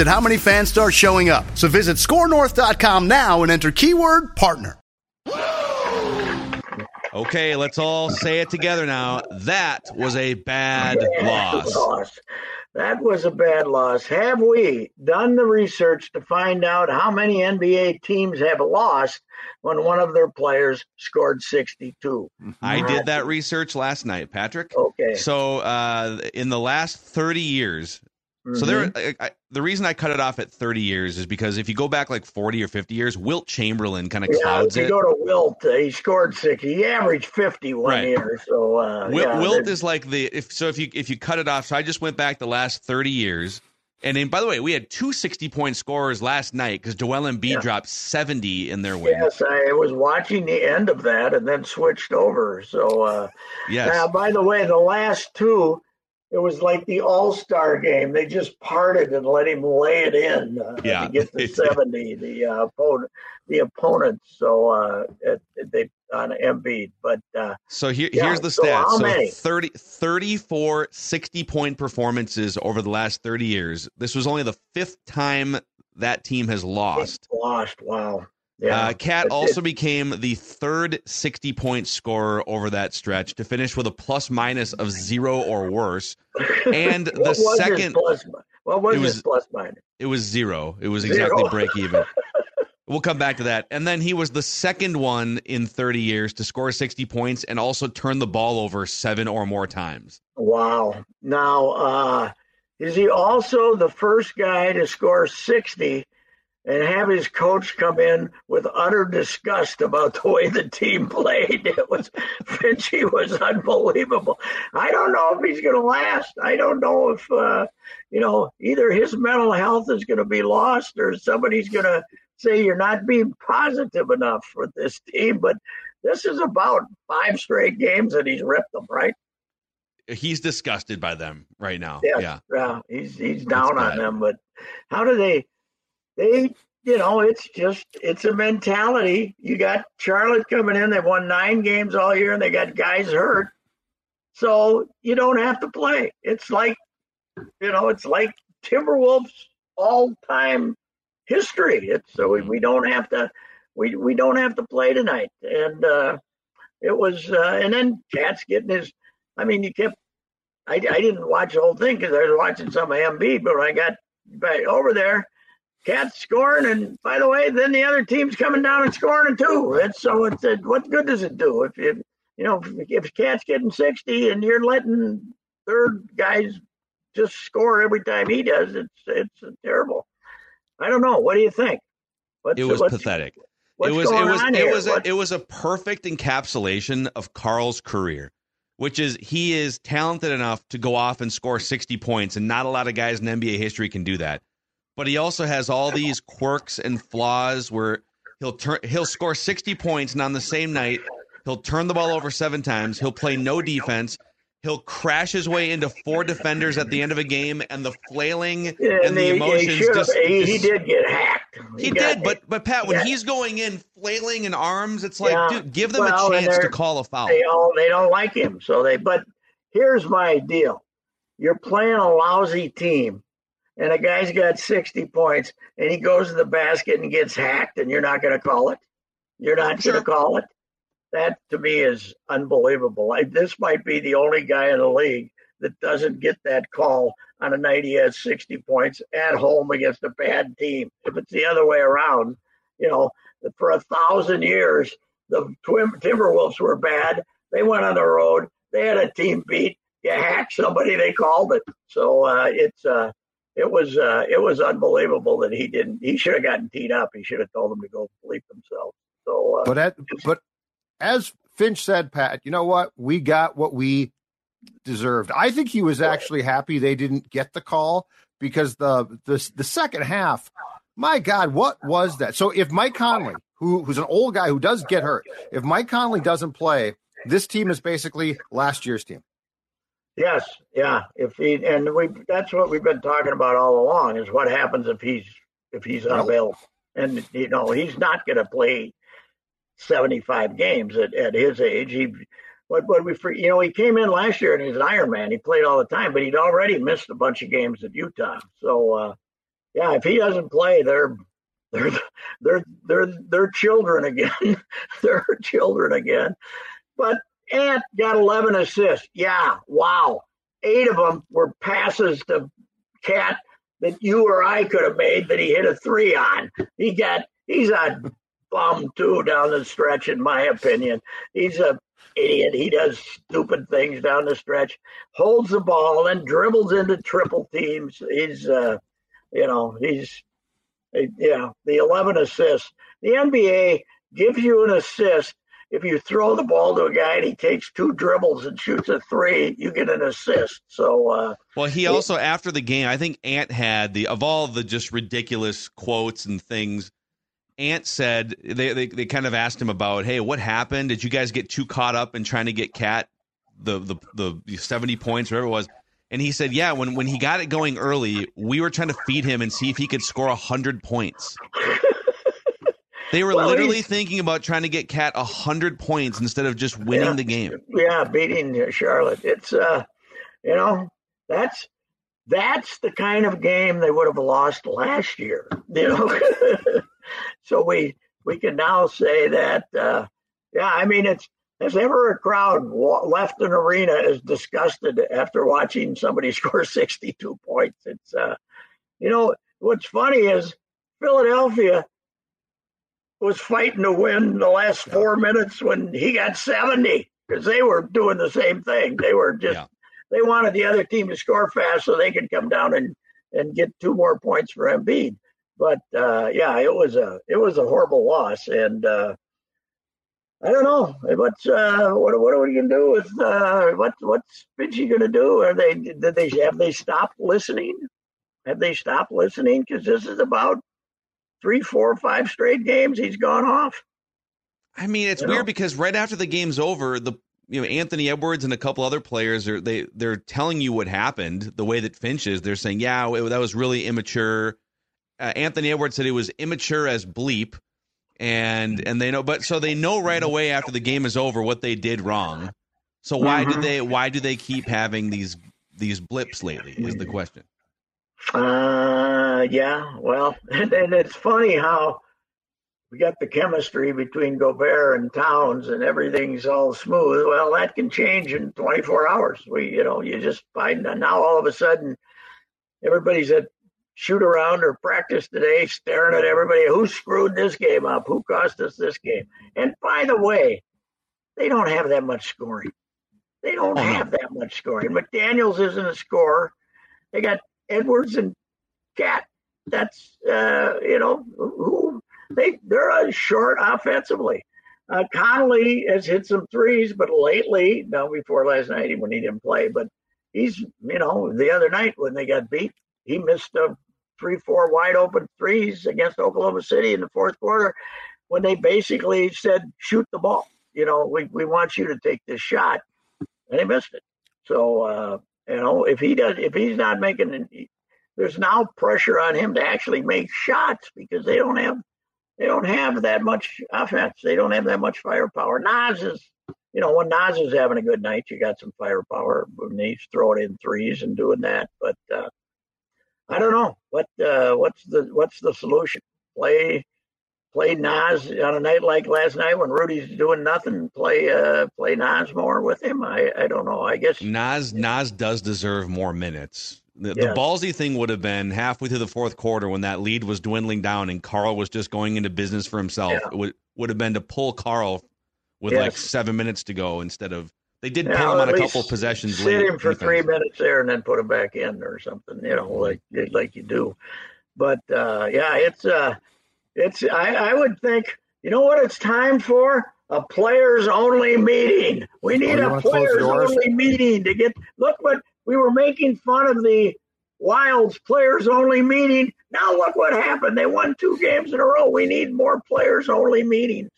at how many fans start showing up. So visit scorenorth.com now and enter keyword partner. Okay, let's all say it together now. That was a bad loss. loss. That was a bad loss. Have we done the research to find out how many NBA teams have lost when one of their players scored 62? I did that research last night, Patrick. Okay. So, uh, in the last 30 years, so there, Mm-hmm. I, I, the reason I cut it off at 30 years is because if you go back like 40 or 50 years, Wilt Chamberlain kind of Yeah, clouds if you it. go to Wilt, uh, he scored 60. He averaged 50 one Right. year. So, uh, Wilt, yeah, Wilt is like the if so if you if you cut it off. So I just went back the last 30 years. And then, by the way, we had two 60 point scorers last night because Joel Embiid Yeah. dropped 70 in their win. Yes, I was watching the end of that and then switched over. So, uh, Yes. Now, by the way, the last two, it was like the All Star game. They just parted and let him lay it in uh, Yeah. to get the seventy. The uh, opponent, the opponents. So uh, it, they on Embiid, but uh, So here, Yeah, here's the so stats. So, many? 30, 34 60 point performances over the last 30 years. This was only the fifth time that team has lost. lost. Wow. Yeah. Uh, Cat It- also became the third 60 point scorer over that stretch to finish with a plus minus of zero or worse. And the second, plus? What was, It was- plus minus? it was zero. It was exactly Zero. break even. We'll come back to that. And then he was the second one in 30 years to score 60 points and also turn the ball over seven or more times. Wow. Now, uh, is he also the first guy to score 60 and have his coach come in with utter disgust about the way the team played? It was, Finchie was unbelievable. I don't know if he's going to last. I don't know if, uh, you know, either his mental health is going to be lost or somebody's going to say you're not being positive enough for this team. But this is about five straight games that he's ripped them, right? He's disgusted by them right now. Yes, Yeah. yeah, he's he's down on them. But how do they? They, you know, it's just it's a mentality. You got Charlotte coming in. They won nine games all year, and they got guys hurt. So you don't have to play. It's like, you know, it's like Timberwolves all time history. It's so we, we don't have to we we don't have to play tonight. And uh, it was uh, and then Cat's getting his. I mean, you kept I, I didn't watch the whole thing because I was watching some Embiid, but when I got back over there, Cat's scoring, and by the way, then the other team's coming down and scoring too. And so it's what good does it do if if you know if, if Cat's getting sixty and you're letting third guys just score every time he does? It's it's terrible. I don't know. What do you think? What's, It was pathetic. It was it was it was a, it was a perfect encapsulation of Karl's career, which is he is talented enough to go off and score 60 points and not a lot of guys in NBA history can do that. But he also has all these quirks and flaws where he'll turn he'll score 60 points and on the same night he'll turn the ball over 7 times, he'll play no defense, he'll crash his way into four defenders at the end of a game and the flailing Yeah, and the he- he emotions should've- just, he, he did get hacked. he got- did, but but Pat, when yeah. he's going in flailing in arms, it's like, Yeah, dude, give them well, a chance to call a foul. they all they don't like him. So they but here's my deal. You're playing a lousy team and a guy's got 60 points and he goes to the basket and gets hacked and you're not going to call it. You're not Sure. going to call it. That to me is unbelievable. I, this might be the only guy in the league that doesn't get that call on a night he has 60 points at home against a bad team. If it's the other way around, you know, for a thousand years, the Twin Timberwolves were bad. They went on the road. They had a team beat. You hack somebody, they called it. So uh, it's uh, it was uh, it was unbelievable that he didn't. He should have gotten teed up. He should have told them to go bleep themselves. So, uh, but at, but as Finch said, Pat, you know what? We got what we deserved. I think he was actually happy they didn't get the call because the the the second half, my God, what was that? So if Mike Conley, who who's an old guy who does get hurt, if Mike Conley doesn't play, this team is basically last year's team. Yes, yeah. If he and we that's what we've been talking about all along is what happens if he's if he's unavailable. And you know, he's not gonna play seventy five games at, at his age. He what what we you know, he came in last year and he's an Iron Man. He played all the time, but he'd already missed a bunch of games at Utah. So uh yeah, if he doesn't play, they're they're they're they're they're children again. they're children again. But Ant got 11 assists. Yeah, wow. Eight of them were passes to Cat that you or I could have made that he hit a three on. He got, he's a bum too down the stretch, in my opinion. He's a idiot. He does stupid things down the stretch, holds the ball and dribbles into triple teams. He's, uh, you know, he's, yeah, the 11 assists. The NBA gives you an assist if you throw the ball to a guy and he takes two dribbles and shoots a three, you get an assist. So, uh, well, he also it, after the game, I think Ant had the of all the just ridiculous quotes and things. Ant said they, they they kind of asked him about, hey, what happened? Did you guys get too caught up in trying to get Cat the the the seventy points, whatever it was? And he said, yeah, when when he got it going early, we were trying to feed him and see if he could score hundred points. They were well, literally thinking about trying to get Cat hundred points instead of just winning yeah, the game. Yeah, beating Charlotte. It's uh, you know, that's that's the kind of game they would have lost last year. You know, so we we can now say that. Uh, yeah, I mean, it's has ever a crowd left an arena as disgusted after watching somebody score 62 points. It's, uh, you know, what's funny is Philadelphia was fighting to win the last four minutes when he got 70 because they were doing the same thing. They were just, yeah. they wanted the other team to score fast so they could come down and, and get two more points for Embiid. But uh, yeah, it was a it was a horrible loss, and uh, I don't know what's uh, what what are we gonna do with uh, what what's Finchie gonna do? Are they did they have they stopped listening? Have they stopped listening? Because this is about three, four, five straight games, he's gone off. I mean, it's you weird know? because right after the game's over, the you know Anthony Edwards and a couple other players are they they're telling you what happened the way that Finch is. They're saying, yeah, it, that was really immature. Uh, Anthony Edwards said it was immature as bleep, and and they know, but so they know right away after the game is over what they did wrong. So why mm-hmm. did they why do they keep having these these blips lately? Is the question. Uh, yeah. Well, and, and it's funny how we got the chemistry between Gobert and Towns, and everything's all smooth. Well, that can change in 24 hours. We, you know, you just find now all of a sudden everybody's at shoot around or practice today, staring at everybody. Who screwed this game up? Who cost us this game? And by the way, they don't have that much scoring. They don't oh, have that much scoring. McDaniels isn't a scorer. They got Edwards and Cat. That's uh, you know who they they're short offensively. Uh, Conley has hit some threes, but lately, now before last night when he didn't play, but he's you know the other night when they got beat, he missed a three four wide open threes against Oklahoma City in the fourth quarter when they basically said shoot the ball. You know, we we want you to take this shot, and he missed it. So uh, you know, if he does, if he's not making, there's now pressure on him to actually make shots because they don't have, they don't have that much offense. They don't have that much firepower. Naz is, you know, when Naz is having a good night, you got some firepower. When he's throwing in threes and doing that, but uh, I don't know what uh, what's the what's the solution. Play play Naz on a night like last night when Rudy's doing nothing. Play uh, play Naz more with him. I, I don't know. I guess Naz Naz does deserve more minutes. The, yes. the ballsy thing would have been halfway through the fourth quarter when that lead was dwindling down and Karl was just going into business for himself. Yeah. It would would have been to pull Karl with Yes. like seven minutes to go instead of they did pull him on a couple possessions Sit late. him for defense. three minutes there and then put him back in or something, you know, like like you do. But uh, yeah, it's uh, it's I, I would think you know what it's time for a players only meeting. We oh, need Oh, a wanna close the players only meeting to get look what we were making fun of the Wilds players only meeting. Now look what happened. They won two games in a row. We need more players only meetings.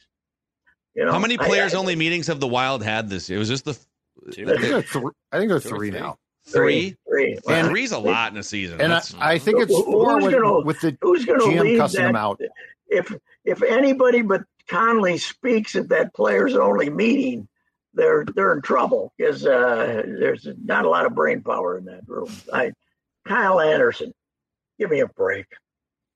You know, How many players I- only meetings have the Wild had this? year? It was just the I think they're, th- I think they're three now. Three. Three. And- Three's a lot in a season. And I, That's- I think it's four with, gonna- with the Who's going to GM lead cussing that? them out. If if anybody but Conley speaks at that players only meeting, they're they're in trouble because uh, there's not a lot of brain power in that room. I Kyle Anderson, give me a break.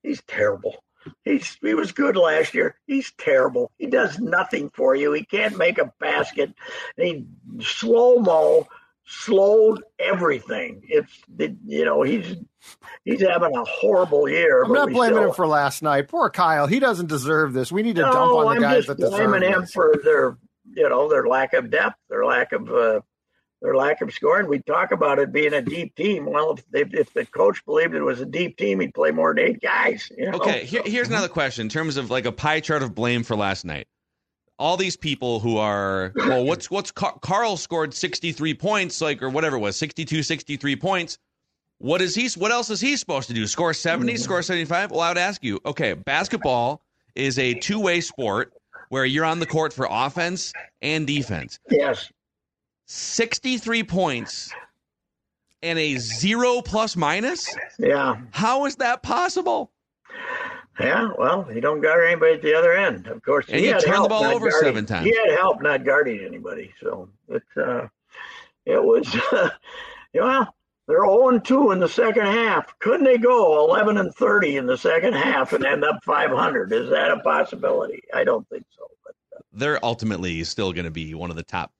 He's terrible. He's he was good last year. He's terrible. He does nothing for you. He can't make a basket. He slow mo, slowed everything. It's you know he's he's having a horrible year. I'm not blaming still- him for last night. Poor Kyle. He doesn't deserve this. We need to no, dump on the I'm guys just that deserve blaming him this. for their, you know, their lack of depth, their lack of, uh, their lack of scoring. We talk about it being a deep team. Well, if, they, if the coach believed it was a deep team, he'd play more than eight guys. You know? Okay, here, here's another question in terms of like a pie chart of blame for last night. All these people who are well, what's what's Car- Karl scored 63 points, like or whatever it was, 62, 63 points. What is he? What else is he supposed to do? Score 70, mm-hmm. score 75? Well, I would ask you. Okay, basketball is a two way sport where you're on the court for offense and defense. Yes. 63 points and a zero plus minus. Yeah. How is that possible? Yeah. Well, he don't guard anybody at the other end. Of course, And he had turned the help ball not over guarding- seven times. He had help not guarding anybody. So it, uh, it was, well, they're 0 and 2 in the second half. Couldn't they go 11 and 30 in the second half and end up 500? Is that a possibility? I don't think so. But they're ultimately still going to be one of the top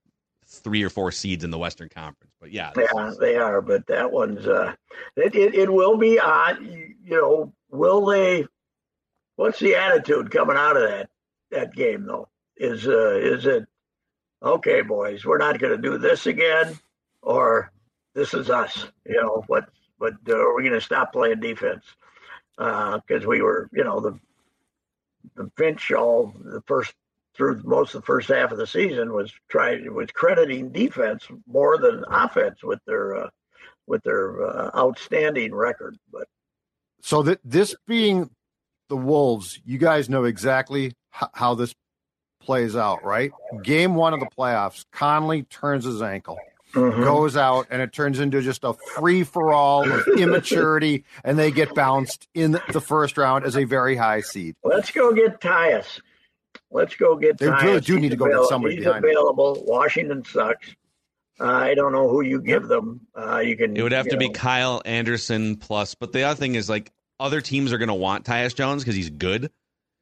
three or four seeds in the Western Conference. But yeah, yeah, is- they are. But that one's, uh, it, it, it will be odd. You know, will they, what's the attitude coming out of that, that game though? Is, uh, is it, okay, boys, we're not going to do this again, or this is us. You know what? But uh, are we going to stop playing defense? Because we were, you know, the the Finch all the first through most of the first half of the season was trying was crediting defense more than offense with their uh, with their uh, outstanding record. But So that this being the Wolves, you guys know exactly h- how this plays out, right? Game one of the playoffs, Conley turns his ankle, Mhm. goes out, and it turns into just a free for all of immaturity, and they get bounced in the first round as a very high seed. let's go get Tyus. Let's go get. They Tyus. really do He's need to go get somebody He's behind him. available. Washington sucks. Uh, I don't know who you give them. Uh, you can. it would have you to be Kyle Anderson plus. But the other thing is like other teams are going to want Tyus Jones because he's good.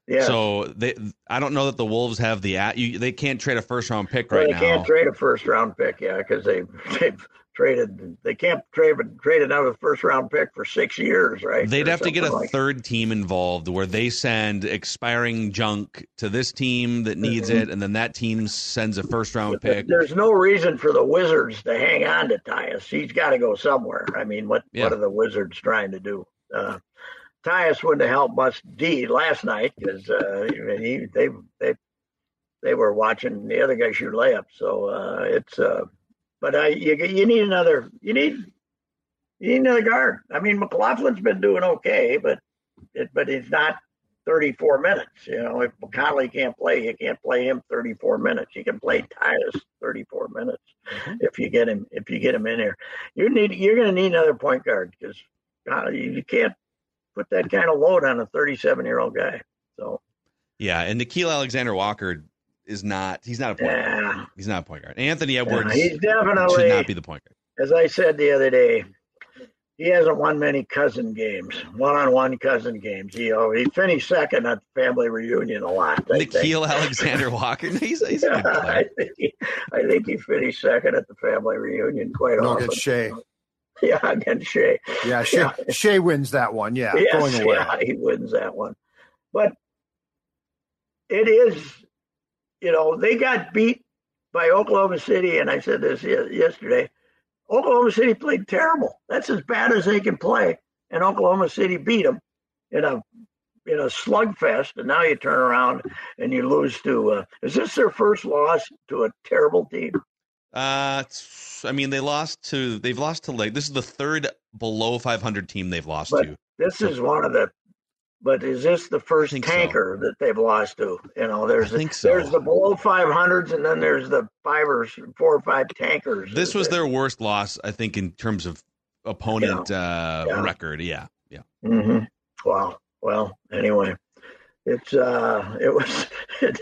Yeah. So they, I don't know that the Wolves have the at. You, they can't trade a first round pick Well, right they now. can't trade a first round pick, yeah, because they they've traded. They can't trade trade another first round pick for six years, right? They'd Or have to get a like- third team involved where they send expiring junk to this team that needs Mhm. it, and then that team sends a first round pick. There's no reason for the Wizards to hang on to Tyus. He's got to go somewhere. I mean, what Yeah. what are the Wizards trying to do? Uh, Tyus wouldn't have helped much D last night because uh, he, they they they were watching the other guy shoot layups. So uh, it's uh, but I you you need another you need you need another guard. I mean, McLaughlin's been doing okay, but it, but he's not 34 minutes. You know, if Conley can't play, you can't play him 34 minutes. You can play Tyus 34 minutes Mhm. if you get him if you get him in there. You need you're going to need another point guard because you, you can't put that kind of load on a 37 year old guy. So Yeah, and Nickeil Alexander Walker is not. He's not a point guard. He's not a point guard. Anthony yeah, Edwards he's should definitely not be the point guard. as I said the other day, he hasn't won many cousin games, one-on-one cousin games. He oh, he finished second at the family reunion a lot. I think. Nickeil Alexander Walker. He's, he's a good I think he, I think he finished second at the family reunion quite No, often. against Shai. Yeah, against Shai. Yeah, Shai, Yeah. Shai wins that one. Yeah, Yes, going away. yeah, he wins that one. But it is you know, they got beat by Oklahoma City, and I said this yesterday. Oklahoma City played terrible. That's as bad as they can play, and Oklahoma City beat them in a in a slugfest. And now you turn around and you lose to. Uh, is this their first loss to a terrible team? Uh, I mean, they lost to. They've lost to like this is the third below 500 team they've lost but to. This is one of the but is this the first tanker so. that they've lost to? You know, there's the, so. there's the below 500s, and then there's the fivers, four or five tankers. This was their worst loss, I think, in terms of opponent yeah. Uh, yeah. record. Yeah, yeah. Mm-hmm. Wow. Well, anyway, it's uh, it was. It,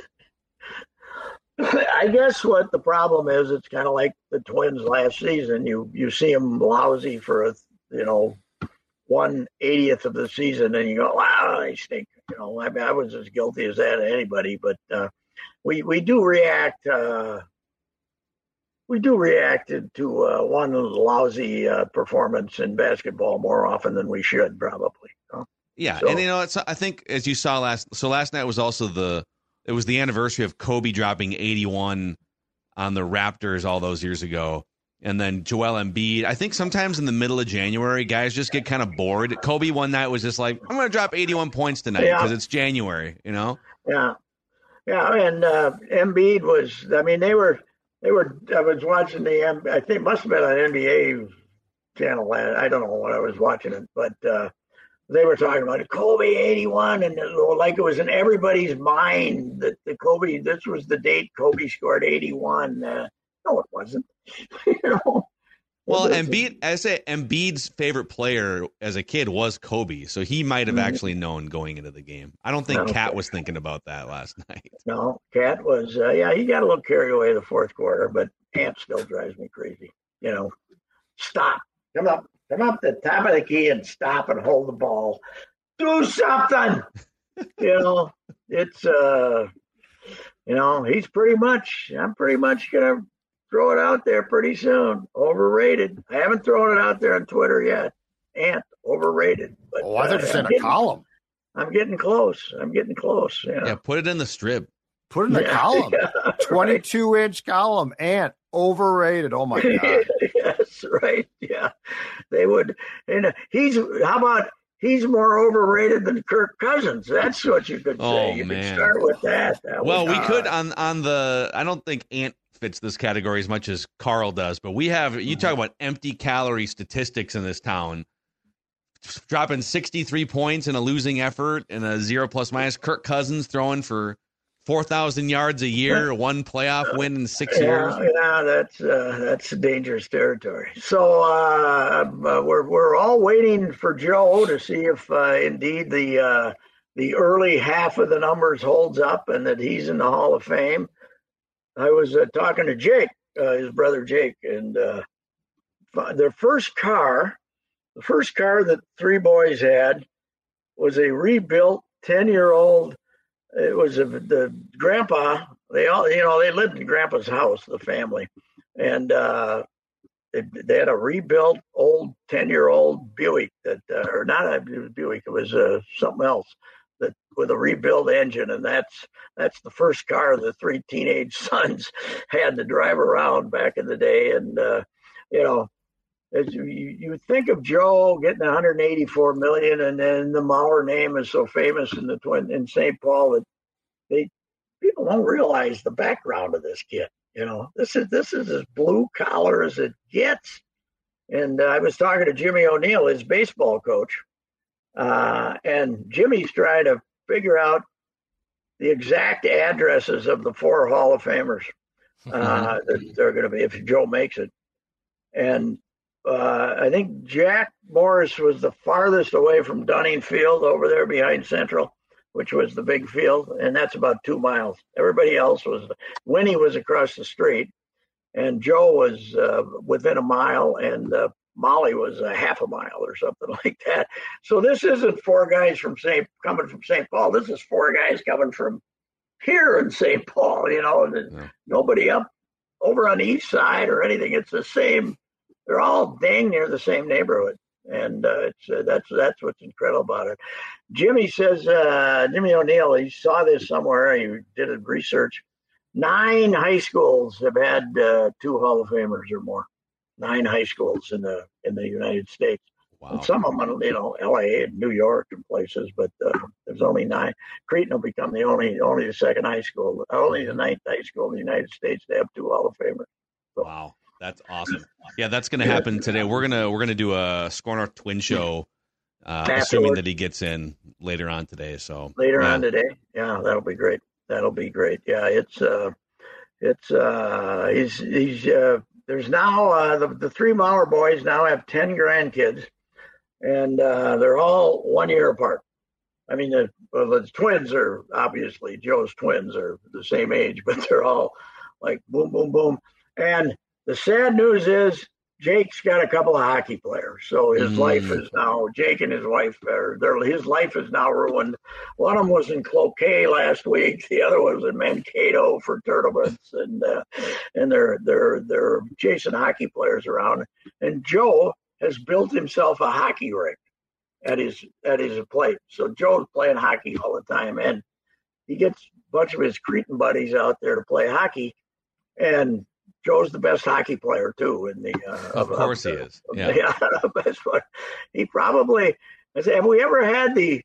I guess what the problem is, it's kind of like the Twins last season. You you see them lousy for a you know one eightieth of the season, and you go, "Wow, they stink." You know, I mean, I was as guilty as that anybody, but uh, we we do react. Uh, we do react to uh, one lousy uh, performance in basketball more often than we should, probably. Yeah, so, and you know, it's I think as you saw last. So last night was also the it was the anniversary of Kobe dropping eighty one on the Raptors all those years ago and then Joel Embiid. I think sometimes in the middle of January, guys just get kind of bored. Kobe one night was just like, I'm going to drop 81 points tonight because yeah. it's January, you know? Yeah. Yeah. And uh, Embiid was, I mean, they were, they were, I was watching the, I think must have been on NBA channel. I don't know what I was watching it, but uh, they were talking about it, Kobe 81 and like it was in everybody's mind that the Kobe, this was the date Kobe scored 81. Uh, no, it wasn't. you know. Well, Embiid, I say Embiid's favorite player as a kid was Kobe, so he might have mm-hmm. actually known going into the game. I don't think Cat was thinking about that last night. No, Cat was. Uh, yeah, he got a little carried away the fourth quarter, but Ant still drives me crazy. You know, stop, come up, come up the top of the key and stop and hold the ball. Do something. you know, it's uh, you know, he's pretty much. I'm pretty much gonna throw it out there pretty soon. Overrated. I haven't thrown it out there on Twitter yet. Ant overrated. But, oh, I thought uh, you said a column. I'm getting close. I'm getting close. Yeah. yeah put it in the strip. Put it in the yeah, column. Yeah, 22 right. inch column. Ant overrated. Oh my god. yes, right. Yeah, they would. And he's. How about he's more overrated than Kirk Cousins. That's what you could say. Oh, you man. could start with that. that well, we could on on the. I don't think Ant fits this category as much as Karl does, but we have you talk about empty calorie statistics in this town. Dropping 63 points in a losing effort and a zero plus minus. Kirk Cousins throwing for 4,000 yards a year, one playoff win in six yeah, years. Yeah, that's uh, that's dangerous territory. So uh, uh, we're we're all waiting for Joe to see if uh, indeed the uh, the early half of the numbers holds up and that he's in the Hall of Fame. I was uh, talking to Jake, uh, his brother Jake, and uh, their first car, the first car that three boys had, was a rebuilt ten-year-old. It was a, the grandpa. They all, you know, they lived in grandpa's house, the family, and uh, they, they, had a rebuilt old ten-year-old Buick that, uh, or not a Buick, it was uh, something else that with a rebuilt engine, and that's that's the first car the three teenage sons had to drive around back in the day. And uh, you know, as you, you think of Joe getting 184 million, and then the Mauer name is so famous in the twin in St. Paul that they people don't realize the background of this kid. You know, this is this is as blue collar as it gets. And uh, I was talking to Jimmy O'Neill, his baseball coach, uh, and Jimmy's trying to figure out the exact addresses of the four Hall of Famers uh, that they're going to be if Joe makes it. And uh, I think Jack Morris was the farthest away from Dunning Field over there behind Central, which was the big field, and that's about two miles. Everybody else was Winnie was across the street, and Joe was uh, within a mile, and uh, Molly was a half a mile or something like that. So this isn't four guys from St. coming from St. Paul. This is four guys coming from here in St. Paul. You know, yeah. nobody up over on the east side or anything. It's the same. They're all dang near the same neighborhood, and uh, it's uh, that's that's what's incredible about it. Jimmy says uh, Jimmy O'Neill. He saw this somewhere. He did a research nine high schools have had uh, two Hall of Famers or more. Nine high schools in the in the United States. Wow. And some of them, you know, L.A. and New York and places, but uh, there's only nine. Cretin will become the only only the second high school, only the ninth high school in the United States to have two Hall of Famers. So, Wow, that's awesome. Yeah, that's gonna happen today. We're gonna we're gonna do a Score North Twin show, uh, assuming that he gets in later on today. So later yeah. on today. Yeah, that'll be great. That'll be great. Yeah, it's uh, it's uh, he's he's uh, there's now uh, the the three Mauer boys now have ten grandkids, and uh, they're all one year apart. I mean, the, well, the twins are obviously Joe's twins are the same age, but they're all like boom, boom, boom. And the sad news is Jake's got a couple of hockey players, so his Mm. life is now Jake and his wife are their his life is now ruined. One of them was in Cloquet last week. The other was in Mankato for tournaments, and uh, and they're they're they're chasing hockey players around. And Joe has built himself a hockey rink at his at his place. So Joe's playing hockey all the time, and he gets a bunch of his Cretin buddies out there to play hockey. And Joe's the best hockey player too. In the uh, Of course he is. Yeah. the- the best one. He probably. Have we ever had the?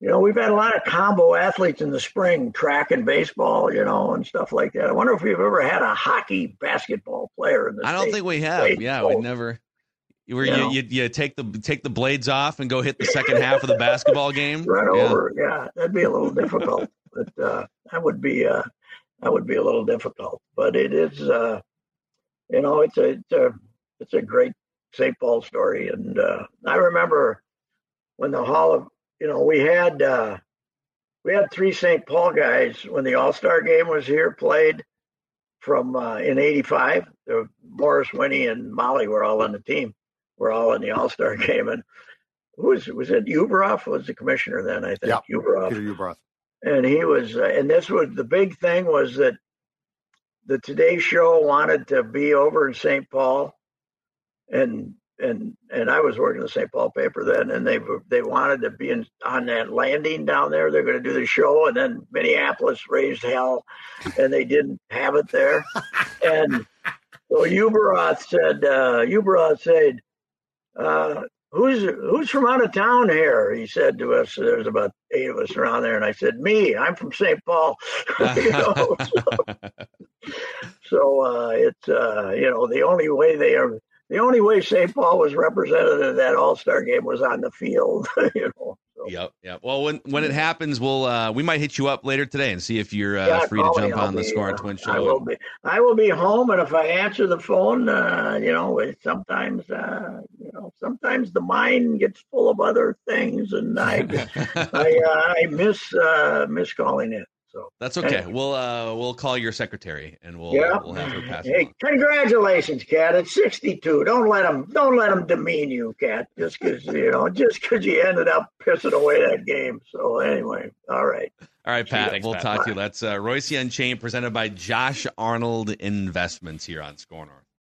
You know, we've had a lot of combo athletes in the spring, track and baseball, you know, and stuff like that. I wonder if we've ever had a hockey basketball player in the I don't think we have. Yeah, we never. Where You you, you you take the take the blades off and go hit the second half of the basketball game. run Yeah. over. Yeah, that'd be a little difficult, but uh, that would be uh, that would be a little difficult. But it is, uh, you know, it's a it's a it's a great St. Paul story, and uh, I remember when the Hall of you know we had uh, we had three St. Paul guys when the All Star game was here played from uh, in '85. The Morris, Winnie, and Molly were all on the team. We're all in the All Star game, and who was was it? Ueberroth was the commissioner then, I think. Yeah, Ueberroth Peter Ueberroth. And he was uh, and this was the big thing was that the today show wanted to be over in st paul. And and and i was working in the st paul paper then and they they wanted to be in, on that landing down there. They're going to do the show and then minneapolis raised hell and they didn't have it there. And so Ueberroth said uh Ueberroth said uh who's who's from out of town here? He said to us, there's about eight of us around there, and I said, me, I'm from St. Paul. you know, so uh, it's uh, you know the only way they are the only way St. Paul was represented in that All Star game was on the field. you know, so, Yep, yep. Well, when when it happens, we'll uh, we might hit you up later today and see if you're uh, yeah, free to jump on the Score uh, Twin Show. I will be. I will be home, and if I answer the phone, uh, you know, it- sometimes uh, you know, sometimes the mind gets full of other things, and I I, uh, I miss uh, miss calling it. So That's okay. We'll uh, we'll call your secretary and we'll Yeah. we'll have her pass. it hey, congratulations, Cat. It's sixty-two. Don't let them don't let them demean you, Cat. Just because you know, just because you ended up pissing away that game. So anyway, all right. All right, Pat. Thanks, we'll Pat. talk to you. That's uh, Reusse Unchained presented by Josh Arnold Investments here on Score North.